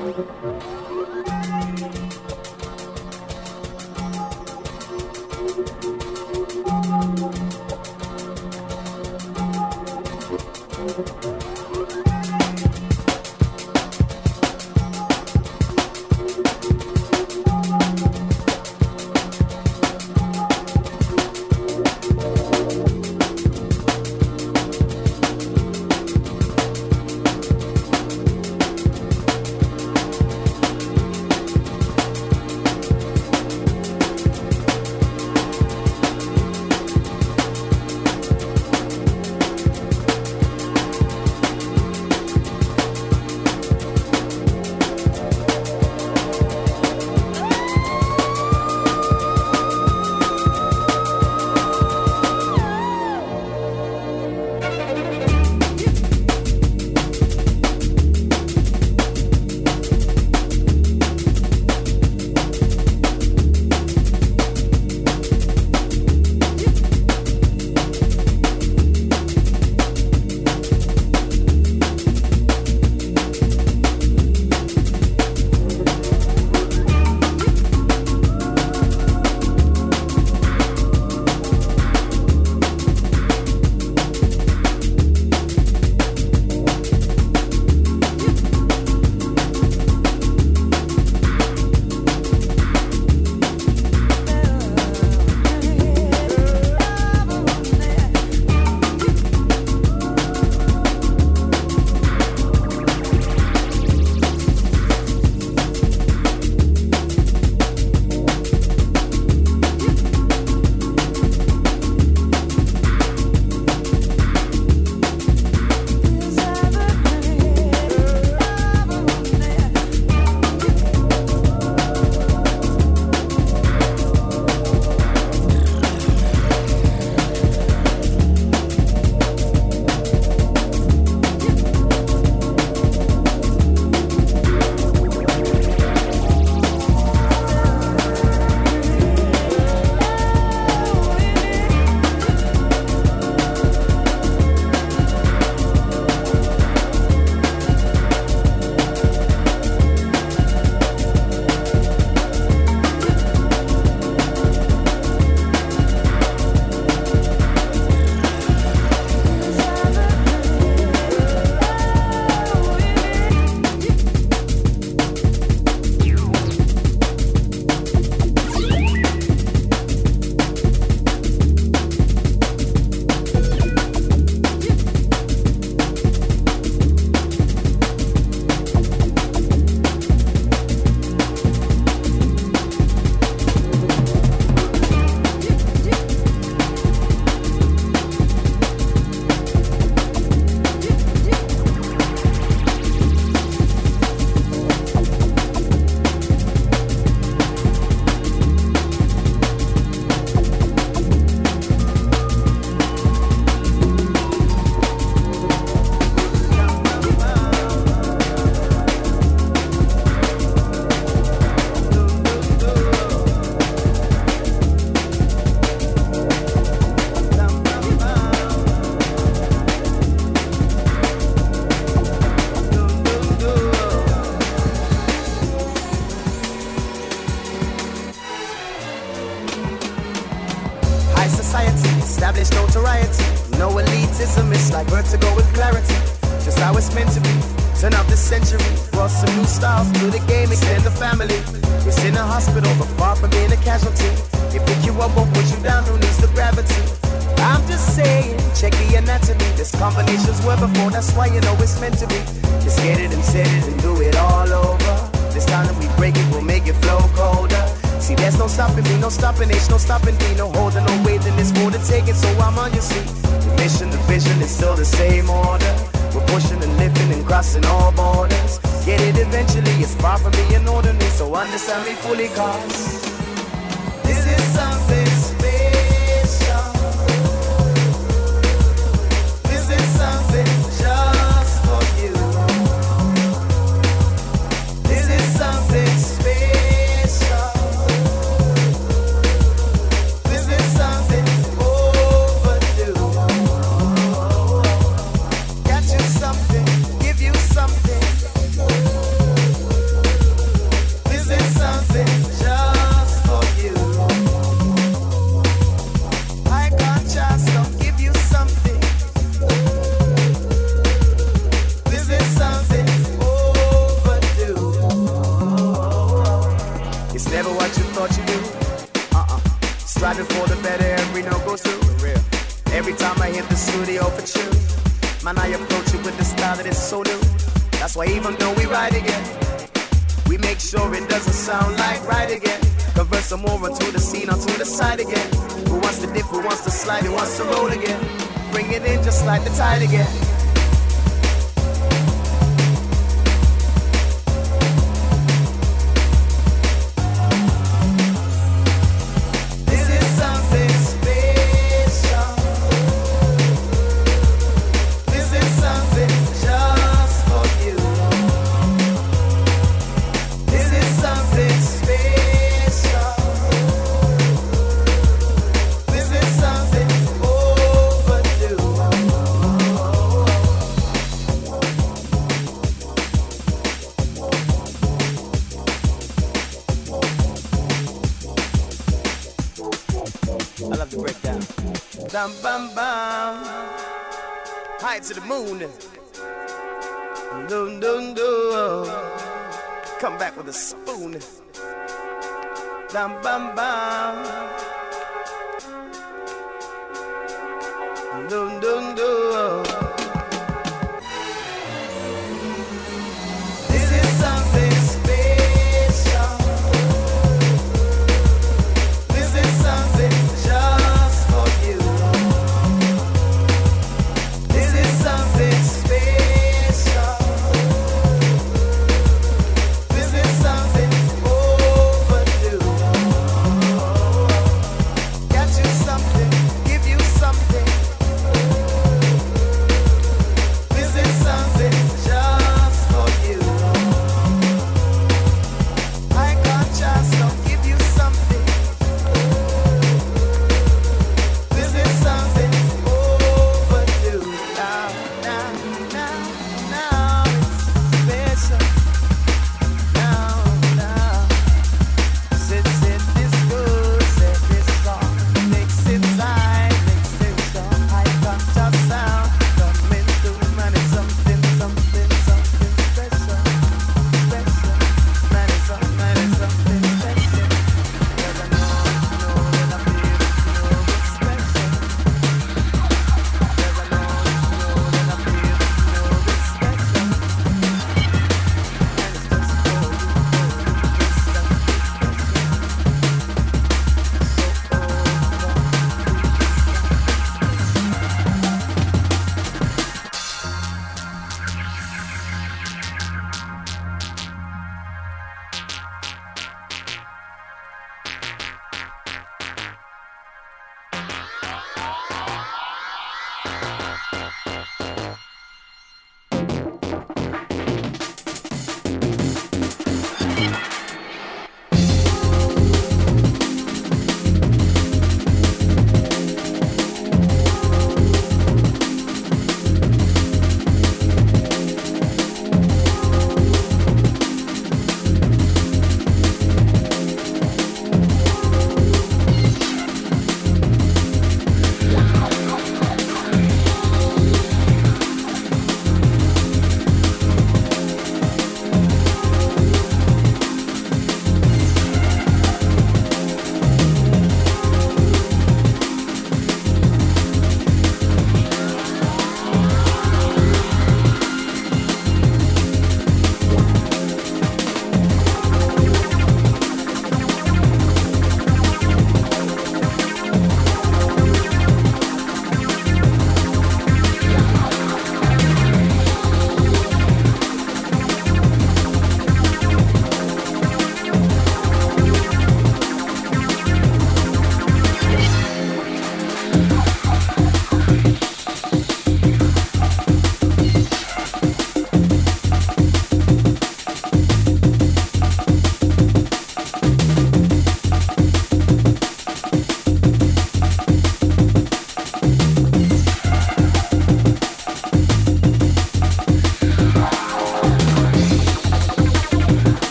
Música high society, established notoriety. No elitism, it's like vertigo with clarity. Just how it's meant to be. Turn up this century, brought some new styles to the game, extend the family. It's in a hospital, but far from being a casualty. They pick you up won't put you down, who needs the gravity? I'm just saying, check the anatomy. This combination's were before, that's why you know it's meant to be. Just get it and set it and do it all over. This time that we break it, we'll make it flow colder. See, there's no stopping me, no stopping H, no stopping D, no holding, no waiting. It's this the taking, so I'm on your seat. The mission, the vision is still the same order. We're pushing and lifting and crossing all borders. Get it eventually, it's far from being ordinary, so understand me fully, cause. tune. Dun, dun. Come back with a spoon. Dum, bum, bum. Dun, dun, dun.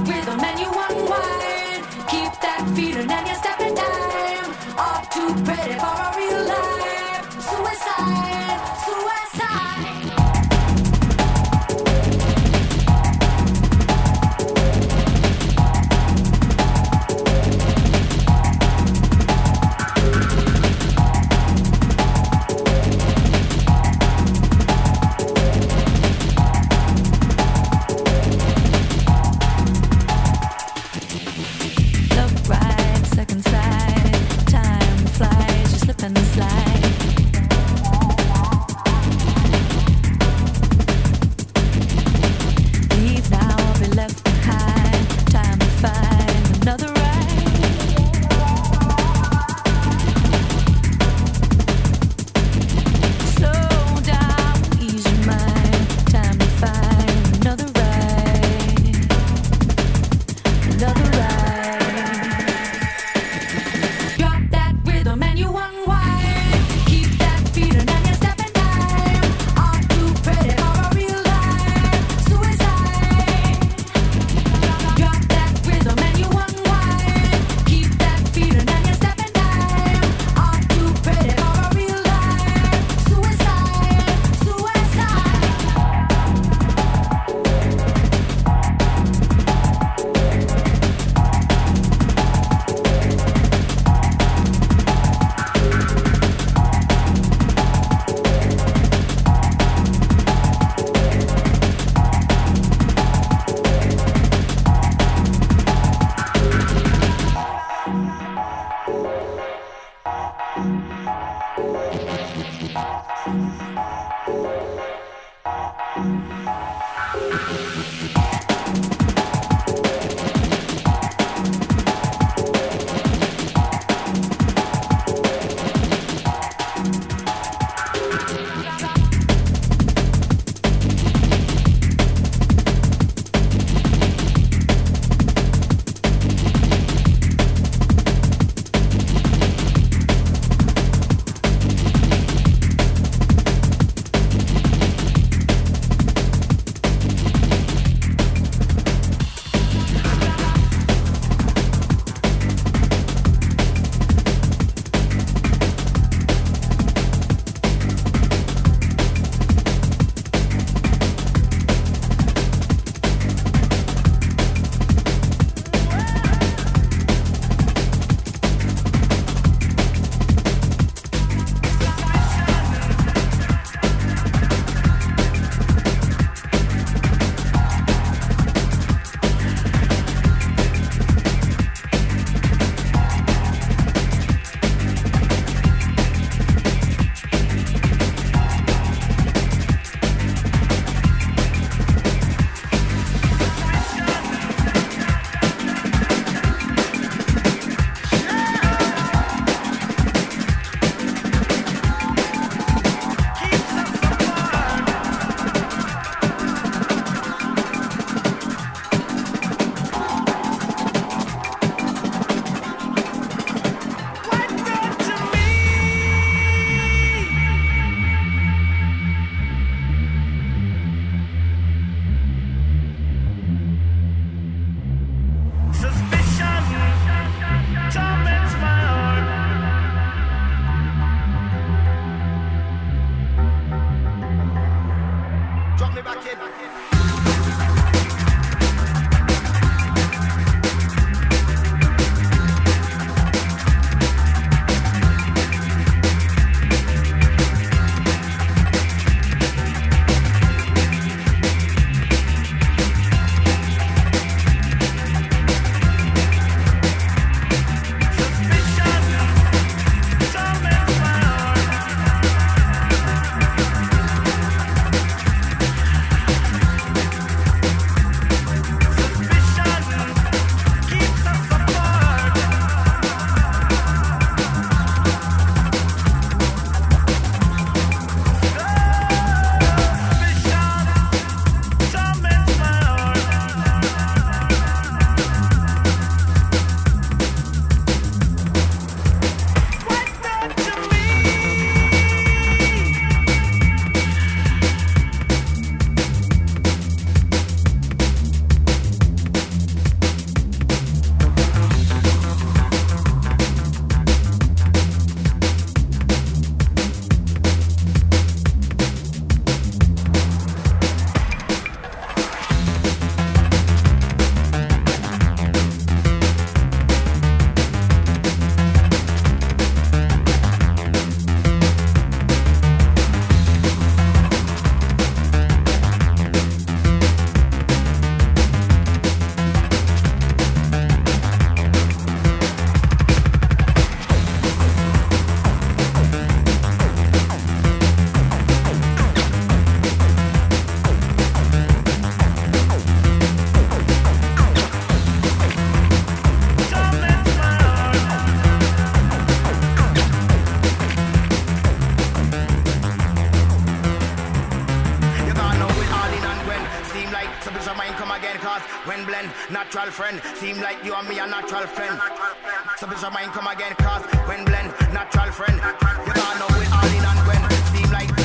with a menu unwind. Keep that feeling and you step when blend, natural friend. Seem like you and me a natural friend. So please your mind come again, cause when blend, natural friend. You can't know with all in and when. Seem like